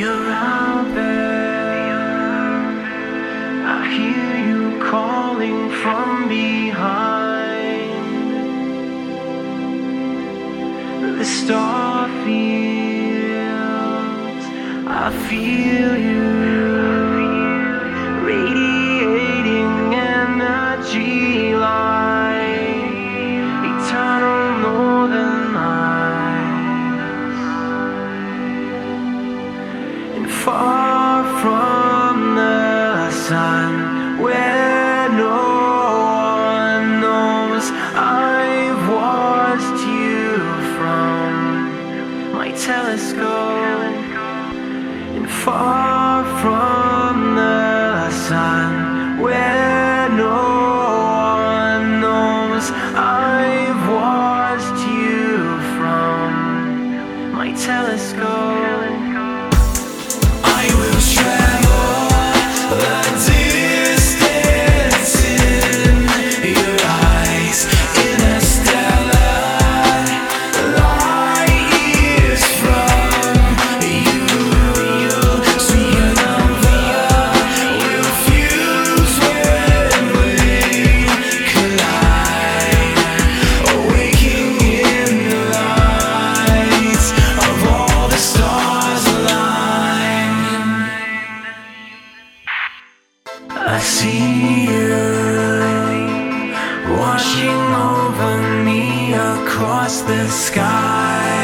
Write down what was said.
There. I hear you calling from behind the star fields. I feel you time where no one knows I've watched you from my telescope. And far from the sun where no one knows I've watched you from my telescope. across the sky.